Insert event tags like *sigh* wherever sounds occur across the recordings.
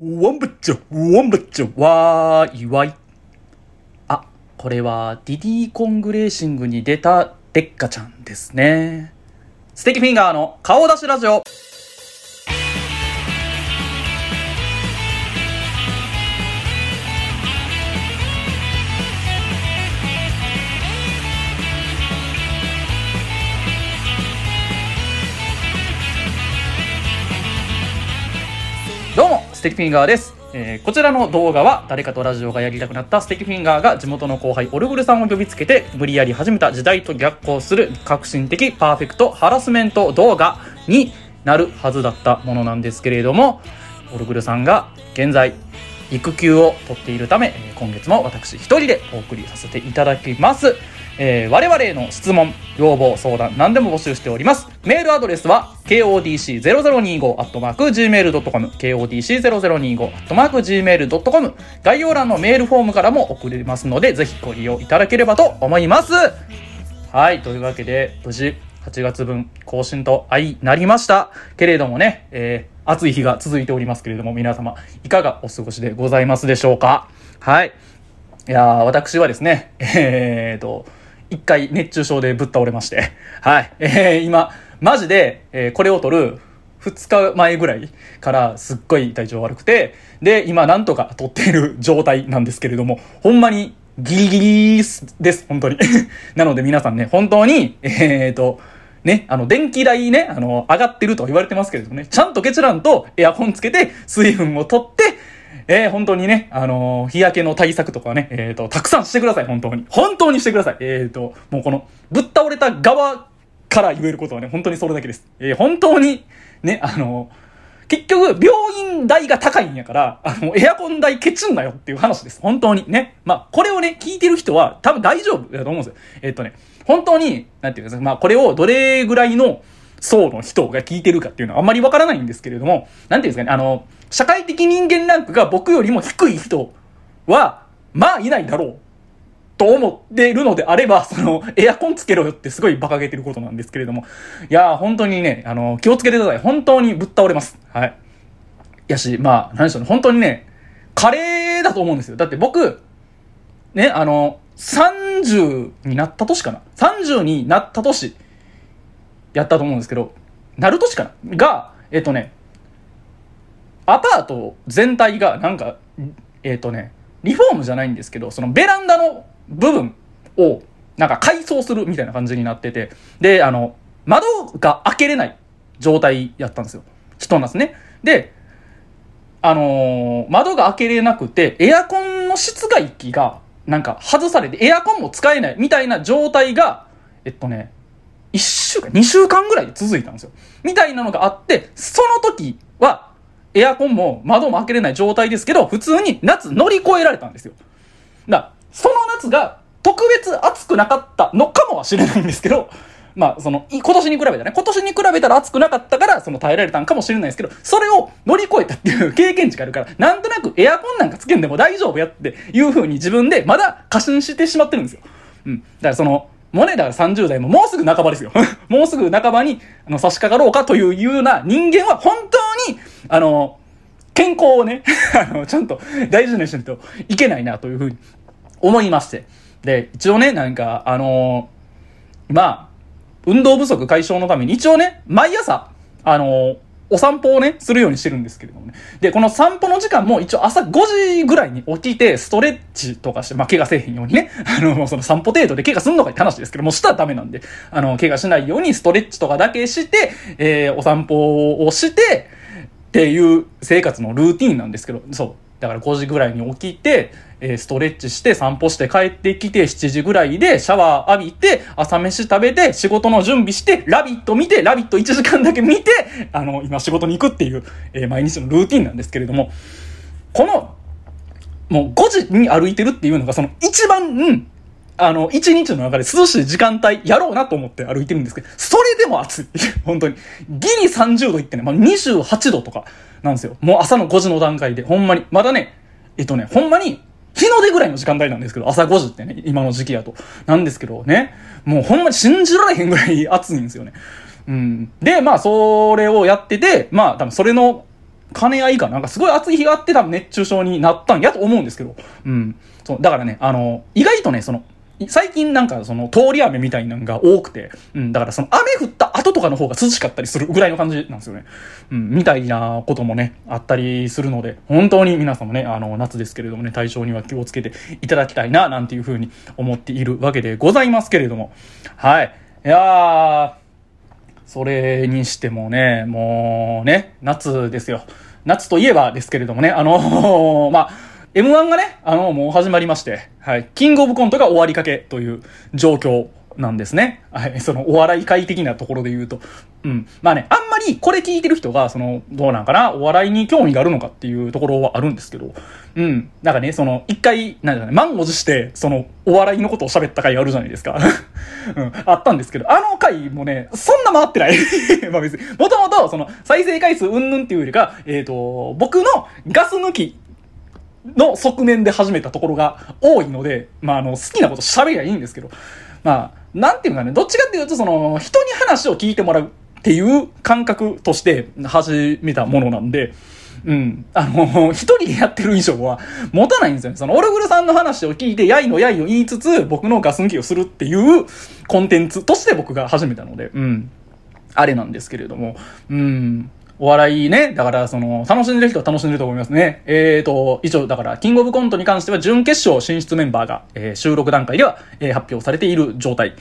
ワンブッチョ、ワンブッチョ、わーいわい。あ、これはディディーコングレーシングに出たデッカちゃんですね。ステキフィンガーの顔出しラジオ。ステキフィンガーです。えーこちらの動画は誰かとラジオがやりたくなったステキフィンガーが地元の後輩オルグルさんを呼びつけて無理やり始めた時代と逆行する革新的パーフェクトハラスメント動画になるはずだったものなんですけれどもオルグルさんが現在育休を取っているため今月も私一人でお送りさせていただきます、えー我々への質問要望相談何でも募集しております。メールアドレスは kodc0025-gmail.com kodc0025-gmail.com 概要欄のメールフォームからも送れますのでぜひご利用いただければと思います。はいというわけで無事8月分更新と相なりました。けれどもね、えー暑い日が続いておりますけれども皆様いかがお過ごしでございますでしょうか？はい。いやー私はですね、えーと、一回熱中症でぶっ倒れまして、はい、えー今、マジで、えーこれを撮る2日前ぐらいからすっごい体調悪くて、で、今なんとか撮っている状態なんですけれども、ほんまにギリギリです、本当に。*laughs* なので皆さんね、本当に、えーと、ね、あの、電気代ね、あの、上がってるとは言われてますけれどもね、ちゃんと結論とエアコンつけて、水分を取って、えー、本当にね、あのー日焼けの対策とかね、えーと、たくさんしてください、本当に。本当にしてください。えーと、もうこの、ぶっ倒れた側から言えることはね、本当にそれだけです。え、本当に、ね、あの結局、病院代が高いんやから、あの、エアコン代ケチんなよっていう話です。本当に。ね。まあ、これをね、聞いてる人は多分大丈夫だと思うんですよ。えっとね、本当に、なんていうんですか、まあ、これをどれぐらいの層の人が聞いてるかっていうのはあんまりわからないんですけれども、なんていうんですかね、あの、社会的人間ランクが僕よりも低い人は、まあいないだろう。と思ってるのであれば、その、エアコンつけろよってすごい馬鹿げてることなんですけれども。いやー、本当にね、あの、気をつけてください。本当にぶっ倒れます。はい。やし、まあ、何でしょうね、本当にね、カレーだと思うんですよ。だって僕、ね、あの、30になった年かな ?30 になった年、やったと思うんですけど、なる年かな？が、えっとね、アパート全体がなんか、えっとね、リフォームじゃないんですけど、そのベランダの部分をなんか改装するみたいな感じになってて、で、あの、窓が開けれない状態やったんですよ。人なんですね。で、あのー窓が開けれなくて、エアコンの室外機がなんか外されて、エアコンも使えないみたいな状態が、えっとね、1週間、2週間ぐらい続いたんですよ。みたいなのがあって、その時は、エアコンも窓も開けれない状態ですけど、普通に夏乗り越えられたんですよ。だその夏が特別暑くなかったのかもしれないんですけど、まあ、その、今年に比べたらね、今年に比べたら暑くなかったから、その耐えられたんかもしれないですけど、それを乗り越えたっていう経験値があるから、なんとなくエアコンなんかつけんでも大丈夫やっていう風に自分でまだ過信してしまってるんですよ。うん。だからその、もうね、だから30代ももうすぐ半ばですよ。*laughs* もうすぐ半ばに、あの、差し掛かろうかというような人間は本当に、あの、健康をね、*laughs* あの、ちゃんと大事にしないといけないなというふうに思いまして。で、一応ね、なんか、あのまあ、運動不足解消のために、一応ね、毎朝、あのお散歩をね、するようにしてるんですけれどもね。で、この散歩の時間も一応朝5時ぐらいに起きて、ストレッチとかして、まあ、怪我せえへんようにね、*laughs* あの、その散歩程度で怪我すんのかって話ですけど、もうしたらダメなんで、あの、怪我しないようにストレッチとかだけして、えー、お散歩をして、っていう生活のルーティンなんですけど、そう。だから5時ぐらいに起きて、えーストレッチして散歩して帰ってきて7時ぐらいでシャワー浴びて朝飯食べて仕事の準備してラビット見てラビット1時間だけ見てあの今仕事に行くっていう、えー毎日のルーティンなんですけれどもこのもう5時に歩いてるっていうのがその一番、うんあの、一日の中で涼しい時間帯やろうなと思って歩いてるんですけど、それでも暑い。*laughs* 本当に。ギリ30度いってね、まあ、28度とかなんですよ。もう朝の5時の段階で、ほんまに。まだね、えっとね、ほんまに、日の出ぐらいの時間帯なんですけど、朝5時ってね、今の時期やと。なんですけどね、もうほんまに信じられへんぐらい暑いんですよね。うん。で、まあ、それをやってて、まあ、多分それの兼ね合いかなんかすごい暑い日があって多分熱中症になったんやと思うんですけど。うん。そう、だからね、あの、意外とね、その、最近なんかその通り雨みたいなのが多くて、うん、だからその雨降った後とかの方が涼しかったりするぐらいの感じなんですよね。うん、みたいなこともね、あったりするので、本当に皆さんもね、あの、夏ですけれどもね、体調には気をつけていただきたいな、なんていうふうに思っているわけでございますけれども。はい。いやー、それにしてもね、もうね、夏ですよ。夏といえばですけれどもね、あの、まあ、M1 がね、あの、もう始まりまして、はい。キングオブコントが終わりかけという状況なんですね。はい。*laughs* その、お笑い界的なところで言うと。うん。まあね、あんまりこれ聞いてる人が、その、どうなんかな、お笑いに興味があるのかっていうところはあるんですけど、うん。なんかね、その、一回、なんだね、満を持して、その、お笑いのことを喋った回あるじゃないですか。*laughs* うん。あったんですけど、あの回もね、そんな回ってない。*laughs* まあ別に、もともと、その、再生回数うんぬんっていうよりか、えっ、ー、と、僕のガス抜きの側面で始めたところが多いので、まあ、あの、好きなこと喋りゃいいんですけど、まあ、なんていうかね、どっちかっていうと、その、人に話を聞いてもらうっていう感覚として始めたものなんで、うん。あの、一人でやってる以上は持たないんですよね。その、オルグルさんの話を聞いて、やいのやいを言いつつ、僕のガス抜きをするっていうコンテンツとして僕が始めたので、うん。あれなんですけれども、うん。お笑いね、だからその、楽しんでる人は楽しんでると思いますね。えーと、一応だから、キングオブコントに関しては準決勝進出メンバーが、えー、収録段階では、えー、発表されている状態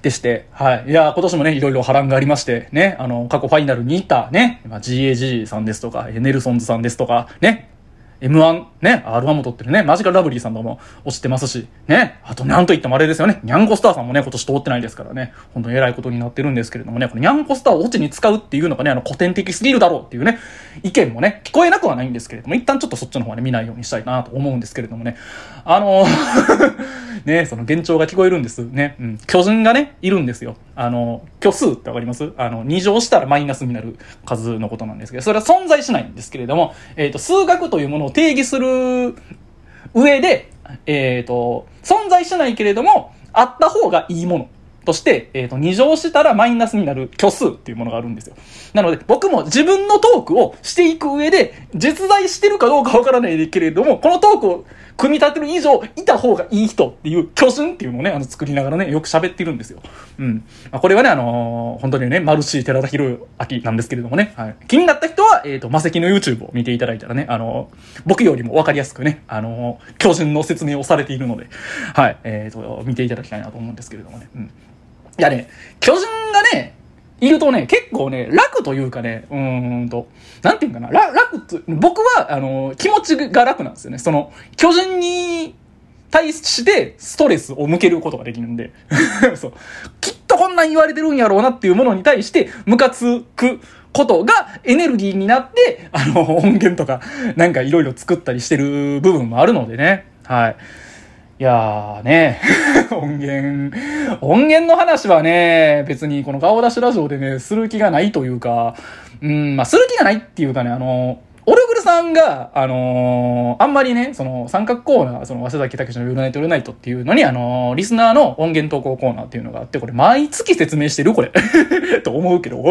でして、はい。いや、今年もね、いろいろ波乱がありまして、ね、あの、過去ファイナルに行ったね、ま、GAG さんですとか、ネルソンズさんですとか、ね、M1、ね、R1 も撮ってるね、マジカルラブリーさんとかも落ちてますし、ね、あとなんといってもあれですよね、ニャンコスターさんもね、今年通ってないですからね、本当に偉いことになってるんですけれどもね、このニャンコスターをオチに使うっていうのがね、あの古典的すぎるだろうっていうね、意見もね、聞こえなくはないんですけれども、一旦ちょっとそっちの方はね、見ないようにしたいなと思うんですけれどもね、あの *laughs* ね、その幻聴が聞こえるんです。ね、うん、巨人がね、いるんですよ。あの、虚数ってわかります？あの、二乗したらマイナスになる数のことなんですけど、それは存在しないんですけれども、えっ、ー、と、数学というものを定義する上で、えっ、ー、と、存在しないけれども、あった方がいいもの。として、えっ、ー、と、二乗したらマイナスになる虚数っていうものがあるんですよ。なので、僕も自分のトークをしていく上で、実在してるかどうかわからないけれども、このトークを組み立てる以上、いた方がいい人っていう巨人っていうのをね、あの、作りながらね、よく喋ってるんですよ。うん。まあ、これはね、あのー、本当にね、マルシー寺田博明なんですけれどもね、はい。気になった人は、えっ、ー、と、魔石の YouTube を見ていただいたらね、あのー、僕よりもわかりやすくね、あの巨人の説明をされているので、はい。えっ、と、見ていただきたいなと思うんですけれどもね。うん。いやね、巨人がね、いるとね、結構ね、楽というかね、うーんと、なんていうかな、楽と、僕は、あの、気持ちが楽なんですよね。その、巨人に対してストレスを向けることができるんで、*laughs* そう。きっとこんなん言われてるんやろうなっていうものに対して、ムカつくことがエネルギーになって、あの、音源とか、なんかいろいろ作ったりしてる部分もあるのでね。はい。いやーね、*laughs* 音源、音源の話はね、別にこの顔出しラジオでね、する気がないというか、うん、まあ、する気がないっていうかね、あの、オルグルさんが、あのー、あんまりね、その、三角コーナー、その、早稲田北口のユーナイトルナイトっていうのに、あのー、リスナーの音源投稿コーナーっていうのがあって、これ、毎月説明してるこれ。*laughs* と思うけど、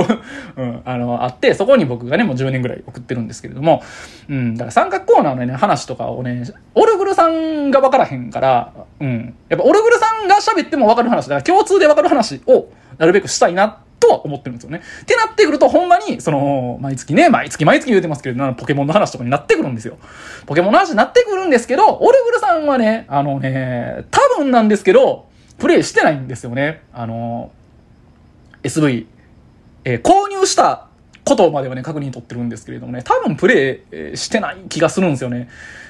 うん、あの、あって、そこに僕がね、もう10年ぐらい送ってるんですけれども、うん、だから三角コーナーのね、話とかをね、オルグルさんが分からへんから、うん、やっぱオルグルさんが喋っても分かる話、だから共通で分かる話を、なるべくしたいなとは思ってるんですよね。ってなってくると、ほんまに、その、毎月ね、毎月毎月言うてますけど、ポケモンの話とかになってくるんですよ。ポケモンの話になってくるんですけど、オルグルさんはね、あのね、多分なんですけど、プレイしてないんですよね。あの、SV、えー、購入したことまではね、確認取ってるんですけれどもね、多分プレイしてない気がするんですよね。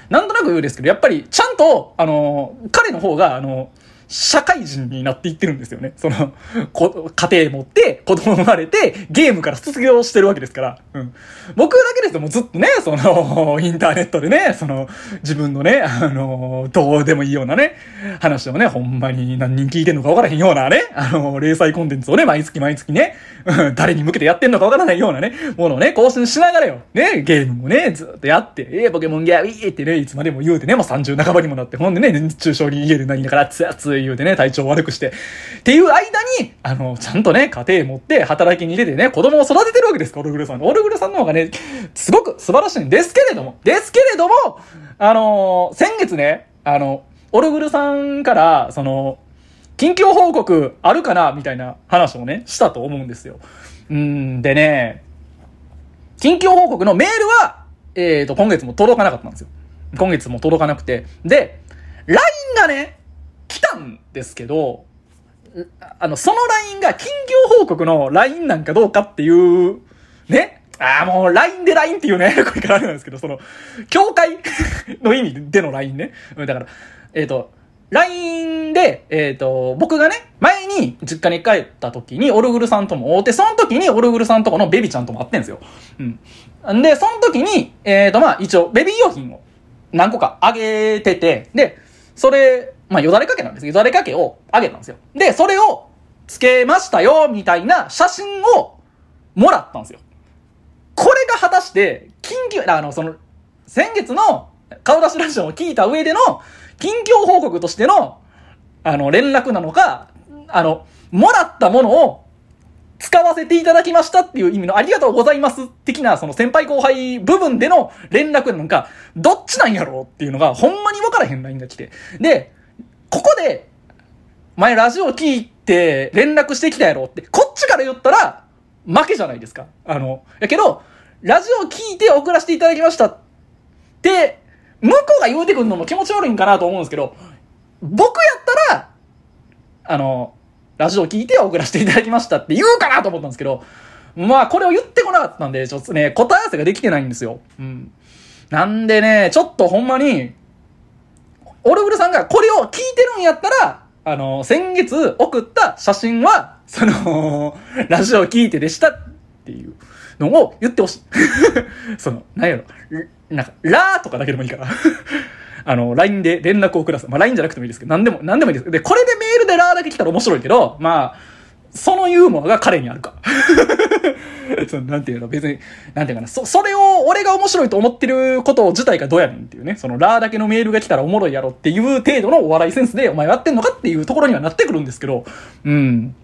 なんとなく言うですけど、やっぱりちゃんと、あの、彼の方が、あの、社会人になっていってるんですよね。その、こ、家庭持って、子供生まれて、ゲームから卒業してるわけですから。うん。僕だけですともうずっとね、その、*laughs* インターネットでね、その、自分のね、あの、どうでもいいようなね、話をね、ほんまに何人聞いてんのかわからへんようなね、あの、零細コンテンツをね、毎月毎月ね、*laughs* 誰に向けてやってんのかわからないようなね、ものをね、更新しながらよ。ね、ゲームもね、ずっとやって、えー、ポケモンギャーウィーってね、いつまでも言うてね、もう30半ばにもなって、ほんでね、熱中症に家でなりながら熱々言うてね、体調悪くして。っていう間に、あの、ちゃんとね、家庭持って働きに出てね、子供を育ててるわけですか、オルグルさん。オルグルさんの方がね、すごく素晴らしいんですけれども、ですけれども、あの、先月ね、あの、オルグルさんから、その、近況報告あるかなみたいな話をね、したと思うんですよ。うんでね、近況報告のメールは、えっ、ー、と、今月も届かなかったんですよ。今月も届かなくて。で、LINE がね、来たんですけど、あの、その LINE が近況報告の LINE なんかどうかっていう、ね？ああ、もう LINE で LINE っていうね、*laughs* これからあれなんですけど、その、教会の意味での LINE ね。だから、えっ、ー、と、LINE で、えっ、ー、と、僕がね、前に実家に帰った時にオルグルさんとも会うて、その時にオルグルさんとこのベビちゃんとも会ってんですよ。うん。んで、その時に、えっ、ー、と、まあ、一応、ベビー用品を何個かあげてて、で、それ、まあ、よだれかけなんです。よだれかけをあげたんですよ。で、それをつけましたよ、みたいな写真をもらったんですよ。これが果たして、緊急、あの、その、先月の顔出しラジオを聞いた上での、近況報告としての、あの、連絡なのか、あの、もらったものを使わせていただきましたっていう意味のありがとうございます的な、その先輩後輩部分での連絡なんか、どっちなんやろうっていうのが、ほんまにわからへん LINE が来て。で、ここで、前ラジオ聞いて連絡してきたやろって、こっちから言ったら、負けじゃないですか。あの、やけど、ラジオ聞いて送らせていただきましたって、向こうが言うてくんのも気持ち悪いんかなと思うんですけど、僕やったら、あの、ラジオ聞いて送らせていただきましたって言うかなと思ったんですけど、まあこれを言ってこなかったんで、ちょっとね、答え合わせができてないんですよ。うん。なんでね、ちょっとほんまに、オルブルさんがこれを聞いてるんやったら、あの、先月送った写真は、その、*laughs* ラジオ聞いてでしたっていうのを言ってほしい。*laughs* その、なんやろ、なんか、ラーとかだけでもいいから。*laughs* あの、LINE で連絡をください。まあ、LINE じゃなくてもいいですけど、なんでも、なんでもいいです。で、これでメールでラーだけ来たら面白いけど、まあ、そのユーモアが彼にあるか。*laughs* そのなんていうの、別に、なんていうかな、そ、それを俺が面白いと思ってること自体がどうやねんっていうね、そのラーだけのメールが来たらおもろいやろっていう程度のお笑いセンスでお前やってんのかっていうところにはなってくるんですけど、うん。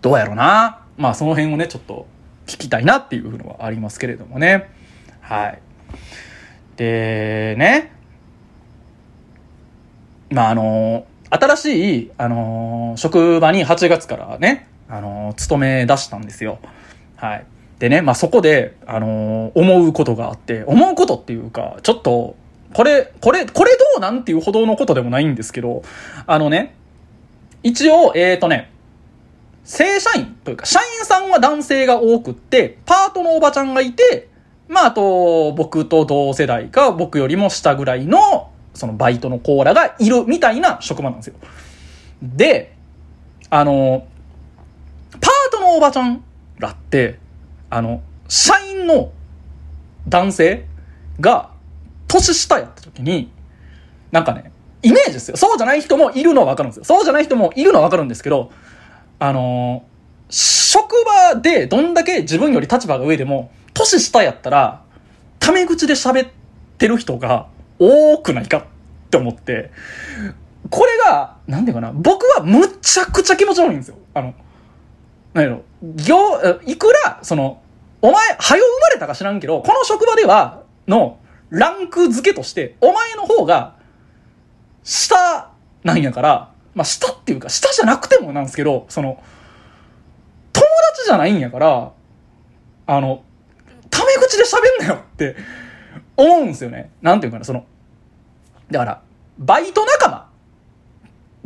どうやろうな。まあその辺をね、ちょっと聞きたいなっていうのはありますけれどもね。はい。で、ね。まああの、新しい、あの職場に8月からね、あの勤め出したんですよ。はい。でね、まあそこで、あの思うことがあって、思うことっていうか、ちょっと、これ、これ、これどうなんていうほどのことでもないんですけど、あのね、一応、えっ、とね、正社員というか、社員さんは男性が多くって、パートのおばちゃんがいて、まあ、あと、僕と同世代か、僕よりも下ぐらいの、そのバイトのコーラがいるみたいな職場なんですよ。で、あの、パートのおばちゃんらって、あの、社員の男性が年下やった時に、なんかね、イメージですよ。そうじゃない人もいるのはわかるんですよ。そうじゃない人もいるのはわかるんですけど、あの職場でどんだけ自分より立場が上でも、年下やったら、タメ口で喋ってる人が多くないかって思って、これが、なんていうかな、僕はむちゃくちゃ気持ち悪いんですよ。あの、なんやろ、業、いくら、その、お前、早生まれたか知らんけど、この職場では、の、ランク付けとして、お前の方が、下なんやから、まあ、下っていうか、下じゃなくてもなんですけど、その、友達じゃないんやから、あの、タメ口で喋んなよって思うんですよね。なんていうかな、その、だから、バイト仲間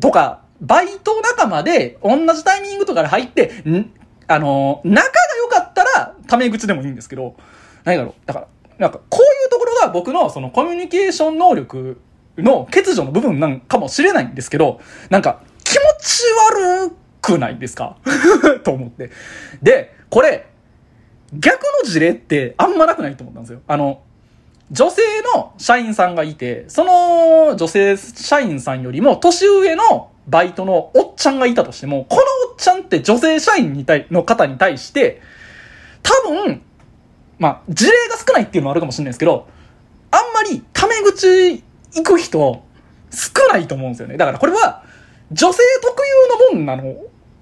とか、バイト仲間で同じタイミングとかで入って、んあの仲が良かったら、タメ口でもいいんですけど、何だろう。だから、なんか、こういうところが僕のそのコミュニケーション能力の欠如の部分なんかもしれないんですけど、なんか、気持ち悪くないですか？*laughs* と思って。で、これ、逆の事例ってあんまなくないと思ったんですよ。あの、女性の社員さんがいて、その女性社員さんよりも年上のバイトのおっちゃんがいたとしても、このおっちゃんって女性社員に対、の方に対して、多分、まあ、事例が少ないっていうのもあるかもしれないですけど、あんまりタメ口行く人少ないと思うんですよね。だからこれは、女性特有のもんなの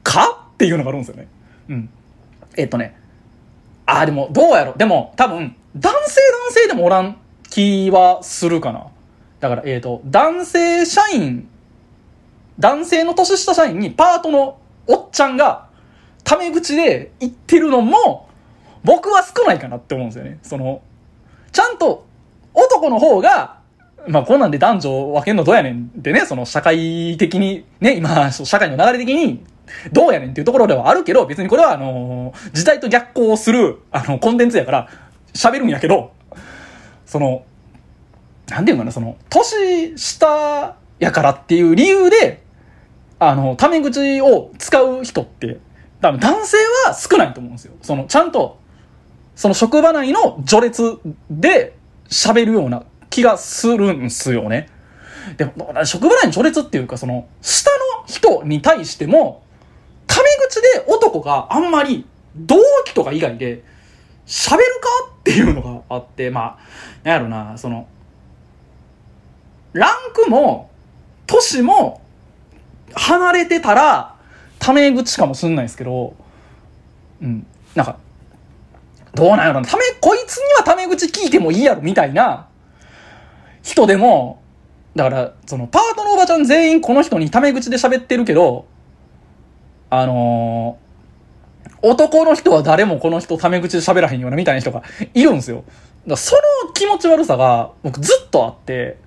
かっていうのがあるんですよね。うん。えっ、とね。ああ、でも、どうやろ。でも、多分、男性男性でもおらん気はするかな。だから、えっ、ー、と、男性社員、男性の年下社員にパートのおっちゃんが、タメ口で言ってるのも、僕は少ないかなって思うんですよね。その、ちゃんと、男の方が、まあこんなんで男女分けんのどうやねんってね、その社会的に、ね、今、社会の流れ的に、どうやねんっていうところではあるけど、別にこれはあの、時代と逆行する、あの、コンテンツやから、喋るんやけど、その、なんていうかな、その、年下やからっていう理由で、あの、タメ口を使う人って、多分男性は少ないと思うんですよ。その、ちゃんと、その職場内の序列で喋るような気がするんすよね。でも、職場内の序列っていうか、その、下の人に対しても、タメ口で男があんまり、同期とか以外で、喋るかっていうのがあって、まあ、なんやろな、その、ランクも、年も、離れてたら、タメ口かもしんないですけど、うん、なんか、どうなんやろな、ため、こいつにはタメ口聞いてもいいやろ、みたいな、人でも、だから、その、パートのおばちゃん全員この人にタメ口で喋ってるけど、あのー、男の人は誰もこの人タメ口で喋らへんようなみたいな人がいるんですよ。だその気持ち悪さが僕ずっとあって、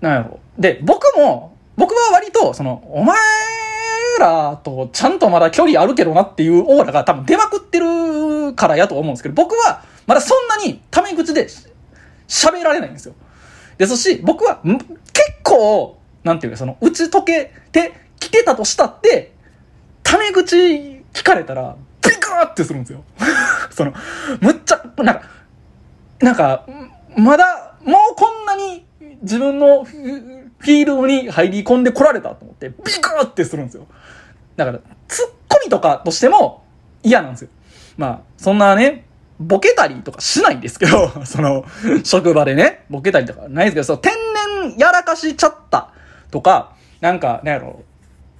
なんやろ。で、僕も、僕は割と、その、お前らとちゃんとまだ距離あるけどなっていうオーラが多分出まくってるからやと思うんですけど、僕はまだそんなにタメ口で喋られないんですよ。ですし、僕は結構、なんていうか、その、打ち解けてきてたとしたって、タメ口聞かれたら、ビクーってするんですよ。*laughs* その、むっちゃ、なんか、なんか、まだ、もうこんなに自分のフィールドに入り込んでこられたと思って、ビクーってするんですよ。だから、ツッコミとかとしても嫌なんですよ。まあ、そんなね、ボケたりとかしないんですけど、*laughs* その、職場でね、ボケたりとかないんですけど、その天然やらかしちゃったとか、なんか、なんやろ、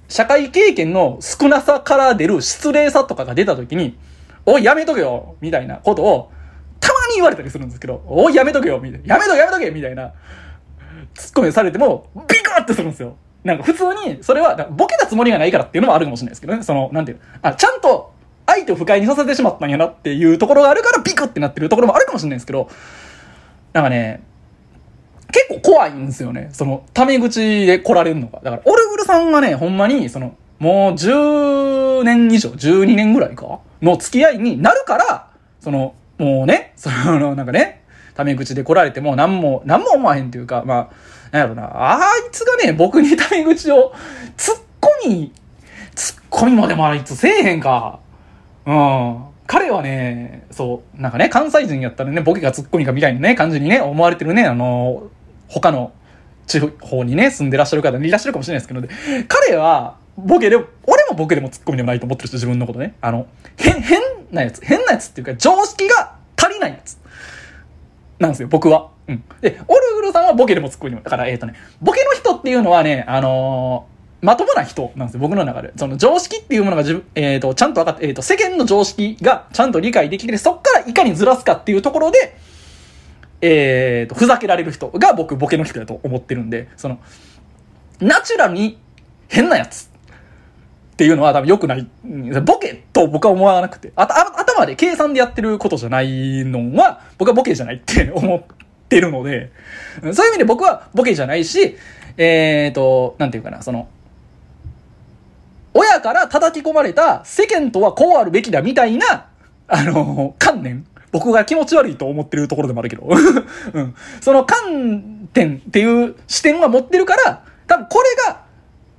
社会経験の少なさから出る失礼さとかが出た時に、おい、やめとけよみたいなことを、たまに言われたりするんですけど、おい、やめとけよみたいな。やめとけ、やめとけみたいな、ツッコミされても、ビクってするんですよ。なんか普通に、それは、ボケたつもりがないからっていうのもあるかもしれないですけどね。その、なんていうあ、ちゃんと相手を不快にさせてしまったんやなっていうところがあるからビクってなってるところもあるかもしれないですけど、なんかね、結構怖いんですよね。その、タメ口で来られるのが。だから、オルグルさんがね、ほんまに、その、もう10年以上、12年ぐらいか？の付き合いになるから、その、もうね、その、なんかね、タメ口で来られても何も、何も思わへんというか、まあ、なんやろな、あいつがね、僕にタメ口を、ツッコミ、ツッコミもでもあいつせえへんか。うん。彼はね、そう、なんかね、関西人やったらね、ボケがツッコミかみたいなね、感じにね、思われてるね、あの、他の地方にね、住んでらっしゃる方いらっしゃるかもしれないですけど、ね、彼は、ボケで、俺もボケでもツッコミでもないと思ってる人、自分のことね。あの、変、変なやつ、変なやつっていうか、常識が足りないやつ。なんですよ、僕は。うん。で、オルグルさんはボケでもツッコミでも。だから、えっ、ー、とね、ボケの人っていうのはね、あのーまともな人なんですよ、僕の中で。その常識っていうものが自分、えっ、ー、と、ちゃんと分かって、えっ、ー、と、世間の常識がちゃんと理解できて、そっからいかにずらすかっていうところで、えっ、ー、と、ふざけられる人が僕、ボケの人だと思ってるんで、その、ナチュラルに変なやつっていうのは多分良くない。ボケと僕は思わなくて、頭で計算でやってることじゃないのは、僕はボケじゃないって *laughs* 思ってるので、そういう意味で僕はボケじゃないし、えっ、ー、と、なんていうかな、その、親から叩き込まれた世間とはこうあるべきだみたいな、あの、観念。僕が気持ち悪いと思ってるところでもあるけど。*laughs* うん。その観点っていう視点は持ってるから、多分これが、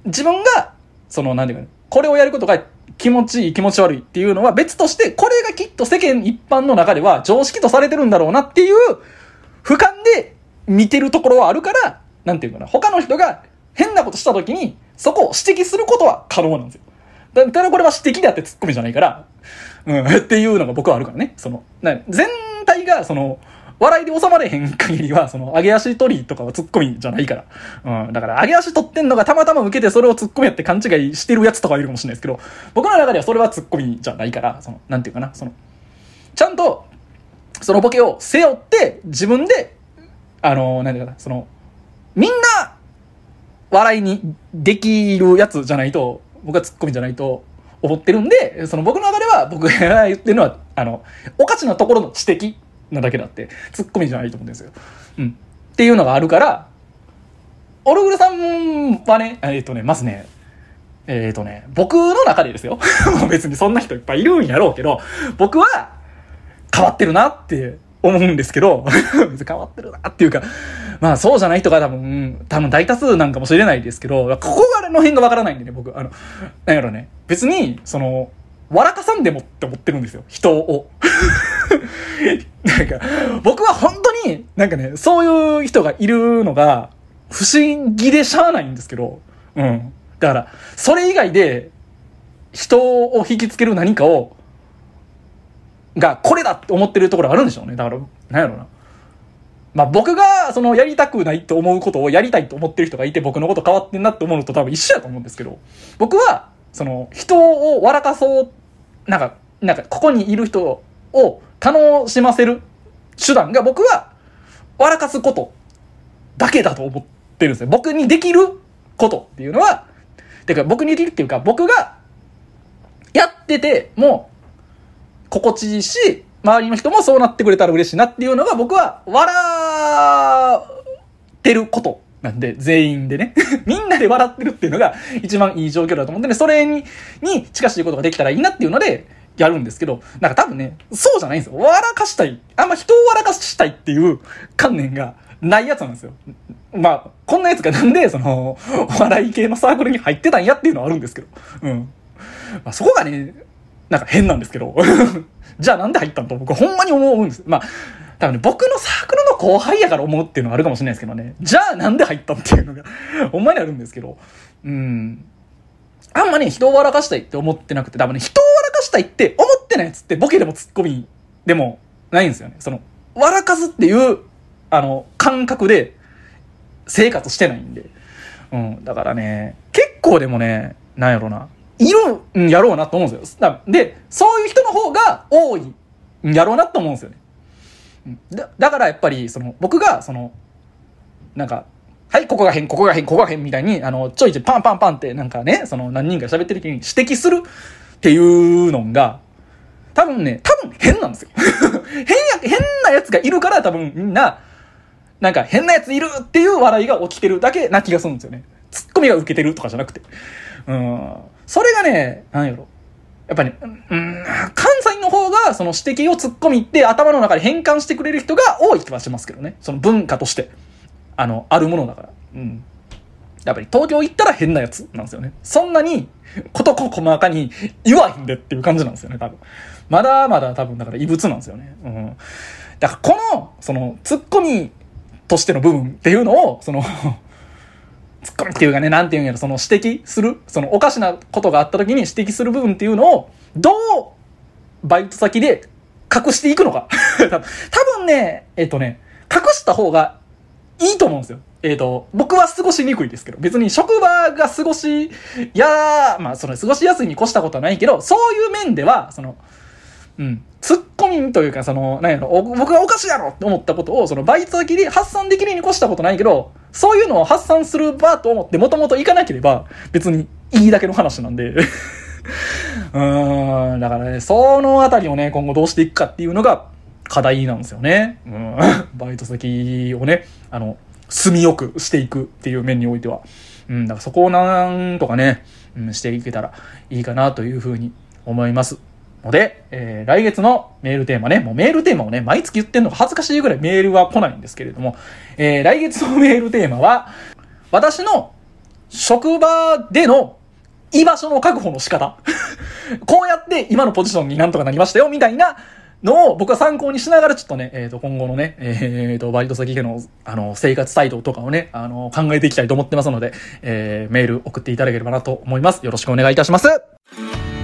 自分が、その、なんていうか、これをやることが気持ちいい気持ち悪いっていうのは別として、これがきっと世間一般の中では常識とされてるんだろうなっていう、俯瞰で見てるところはあるから、なんていうかな、他の人が変なことした時に、そこを指摘することは可能なんですよ。だただこれは指摘であって突っ込みじゃないから、うん、っていうのが僕はあるからね。その、な全体が、その、笑いで収まれへん限りは、その、上げ足取りとかはツッコミじゃないから。うん。だから、上げ足取ってんのがたまたま受けてそれをツッコミやって勘違いしてるやつとかいるかもしれないですけど、僕の中ではそれはツッコミじゃないから、その、なんていうかな、その、ちゃんと、そのボケを背負って、自分で、あの、なんていうかな、その、みんな、笑いにできるやつじゃないと、僕はツッコミじゃないと思ってるんで、その僕の中では僕が言ってるのは、あの、おかしなところの指摘なだけだって、ツッコミじゃないと思うんですよ。うん。っていうのがあるから、オルグルさんはね、えっ、ー、とね、まずね、えっ、ー、とね、僕の中でですよ。*laughs* 別にそんな人いっぱいいるんやろうけど、僕は変わってるなって思うんですけど、*laughs* 変わってるなっていうか、まあそうじゃない人が多分、多分大多数なんかもしれないですけど、ここがあの辺がわからないんでね、僕。あの、なんやろね。別に、その、笑かさんでもって思ってるんですよ。人を。*laughs* なんか、僕は本当に、なんかね、そういう人がいるのが、不思議でしゃあないんですけど、うん。だから、それ以外で、人を引きつける何かを、が、これだって思ってるところあるんでしょうね。だから、なんやろな。まあ僕が、その、やりたくないと思うことをやりたいと思ってる人がいて、僕のこと変わってんなって思うのと多分一緒やと思うんですけど、僕は、その、人を笑かそう、なんか、なんか、ここにいる人を楽しませる手段が僕は、笑かすことだけだと思ってるんですよ。僕にできることっていうのは、てか僕にできるっていうか、僕がやってても心地いいし、周りの人もそうなってくれたら嬉しいなっていうのが僕は笑ってることなんで、全員でね。*laughs* みんなで笑ってるっていうのが一番いい状況だと思ってね、それに、に近しいことができたらいいなっていうので、やるんですけど、なんか多分ね、そうじゃないんですよ。笑かしたい。あんま人を笑かしたいっていう観念がないやつなんですよ。まあ、こんなやつがなんで、その、笑い系のサークルに入ってたんやっていうのはあるんですけど。うん。まあ、そこがね、なんか変なんですけど。*laughs* じゃあなんで入ったんと僕ほんまに思うんです。まあ、多分ね、僕のサークルの後輩やから思うっていうのはあるかもしれないですけどね。じゃあなんで入ったっていうのが *laughs* ほんまにあるんですけど。うん。あんまね、人を笑かしたいって思ってなくて、多分ね、人を笑かしたいって思ってないやつってボケでもツッコミでもないんですよね。その、笑かすっていう、あの、感覚で生活してないんで。うん。だからね、結構でもね、なんやろな。いるんやろうなと思うんですよ。で、そういう人の方が多いんやろうなと思うんですよね。だだからやっぱり、その、僕が、その、なんか、はい、ここが変、ここが変、ここが変みたいに、あの、ちょいちょいパンパンパンってなんかね、その何人か喋ってる時に指摘するっていうのが、多分ね、多分変なんですよ。*laughs* 変や、変なやつがいるから多分みんな、なんか変なやついるっていう笑いが起きてるだけな気がするんですよね。ツッコミが受けてるとかじゃなくて。うん。それがね、なんやろ。やっぱり、ね、うん、関西の方がその指摘を突っ込みって頭の中で変換してくれる人が多い気はしますけどね。その文化として。あの、あるものだから。うん。やっぱり東京行ったら変なやつなんですよね。そんなに、ことこ細かに言わへんでっていう感じなんですよね、多分。まだまだ多分だから異物なんですよね。うん。だからこの、その、突っ込みとしての部分っていうのを、そのツッコミっていうかね、なんていうんやろ、その指摘する、そのおかしなことがあった時に指摘する部分っていうのを、どう、バイト先で隠していくのか。*laughs* 多分ね、えっ、とね、隠した方がいいと思うんですよ。えっ、と、僕は過ごしにくいですけど、別に職場が過ごし、や、まあ、その過ごしやすいに越したことはないけど、そういう面では、その、うん。ツッコミというか、その、なんやろ、僕がおかしいやろって思ったことを、そのバイト先で発散できるに越したことないけど、そういうのを発散する場と思ってもともと行かなければ、別にいいだけの話なんで *laughs* うーん、だからね、そのあたりをね、今後どうしていくかっていうのが課題なんですよね。うん。*laughs* バイト先をね、あの、住みよくしていくっていう面においては。うん、だからそこをなんとかね、うん、していけたらいいかなというふうに思います。ので、えー、来月のメールテーマね、もうメールテーマをね、毎月言ってんのが恥ずかしいぐらいメールは来ないんですけれども、えー、来月のメールテーマは、私の職場での居場所の確保の仕方。*laughs* こうやって今のポジションになんとかなりましたよ、みたいなのを僕は参考にしながらちょっとね、えっ、ー、と、今後のね、えっ、ー、と、バイト先での、あの、生活態度とかをね、あの、考えていきたいと思ってますので、えー、メール送っていただければなと思います。よろしくお願いいたします。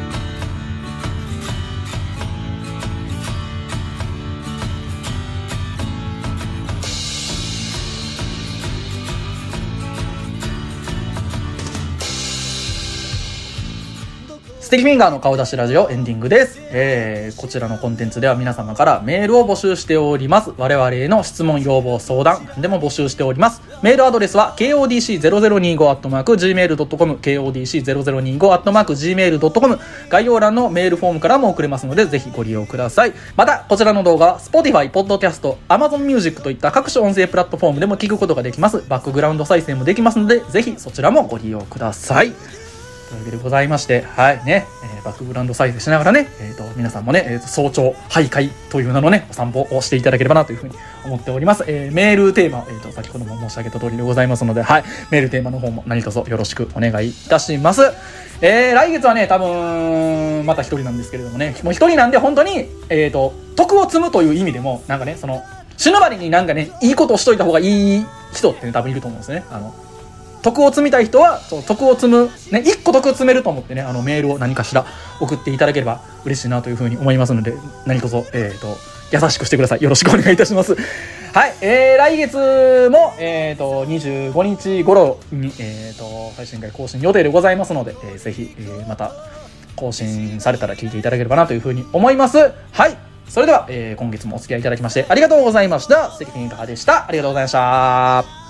テキフィンガーの顔出しラジオエンディングです。えー、こちらのコンテンツでは皆様からメールを募集しております。我々への質問、要望、相談でも募集しております。メールアドレスは kodc0025-gmail.com kodc0025-gmail.com 概要欄のメールフォームからも送れますので、ぜひご利用ください。また、こちらの動画は Spotify、Podcast、Amazon Music といった各種音声プラットフォームでも聞くことができます。バックグラウンド再生もできますので、ぜひそちらもご利用ください。というわけでございまして、はいね、えーバックグラウンド再生しながらね、えーと、皆さんもね、えーと、早朝徘徊という名のね、お散歩をしていただければなというふうに思っております。えーメールテーマ、えーと、先ほども申し上げた通りでございますので、はい、メールテーマの方も何卒よろしくお願いいたします。えー来月はね、多分、また一人なんですけれどもね、もう一人なんで本当に、えっ、と、徳を積むという意味でも、なんかね、その、死ぬまでになんかね、いいことをしといた方がいい人って、ね、多分いると思うんですね。あの、徳を積みたい人は、そう徳を積む、ね、一個徳を積めると思ってね、あの、メールを何かしら送っていただければ嬉しいなというふうに思いますので、何卒、えっ、と、優しくしてください。よろしくお願いいたします。はい、えー、来月も、えっ、と、25日頃に、えっ、と、配信会更新予定でございますので、えーぜひ、えーまた、更新されたら聞いていただければなというふうに思います。はい。それでは、えー今月もお付き合いいただきましてありがとうございました。関健カでした。ありがとうございました。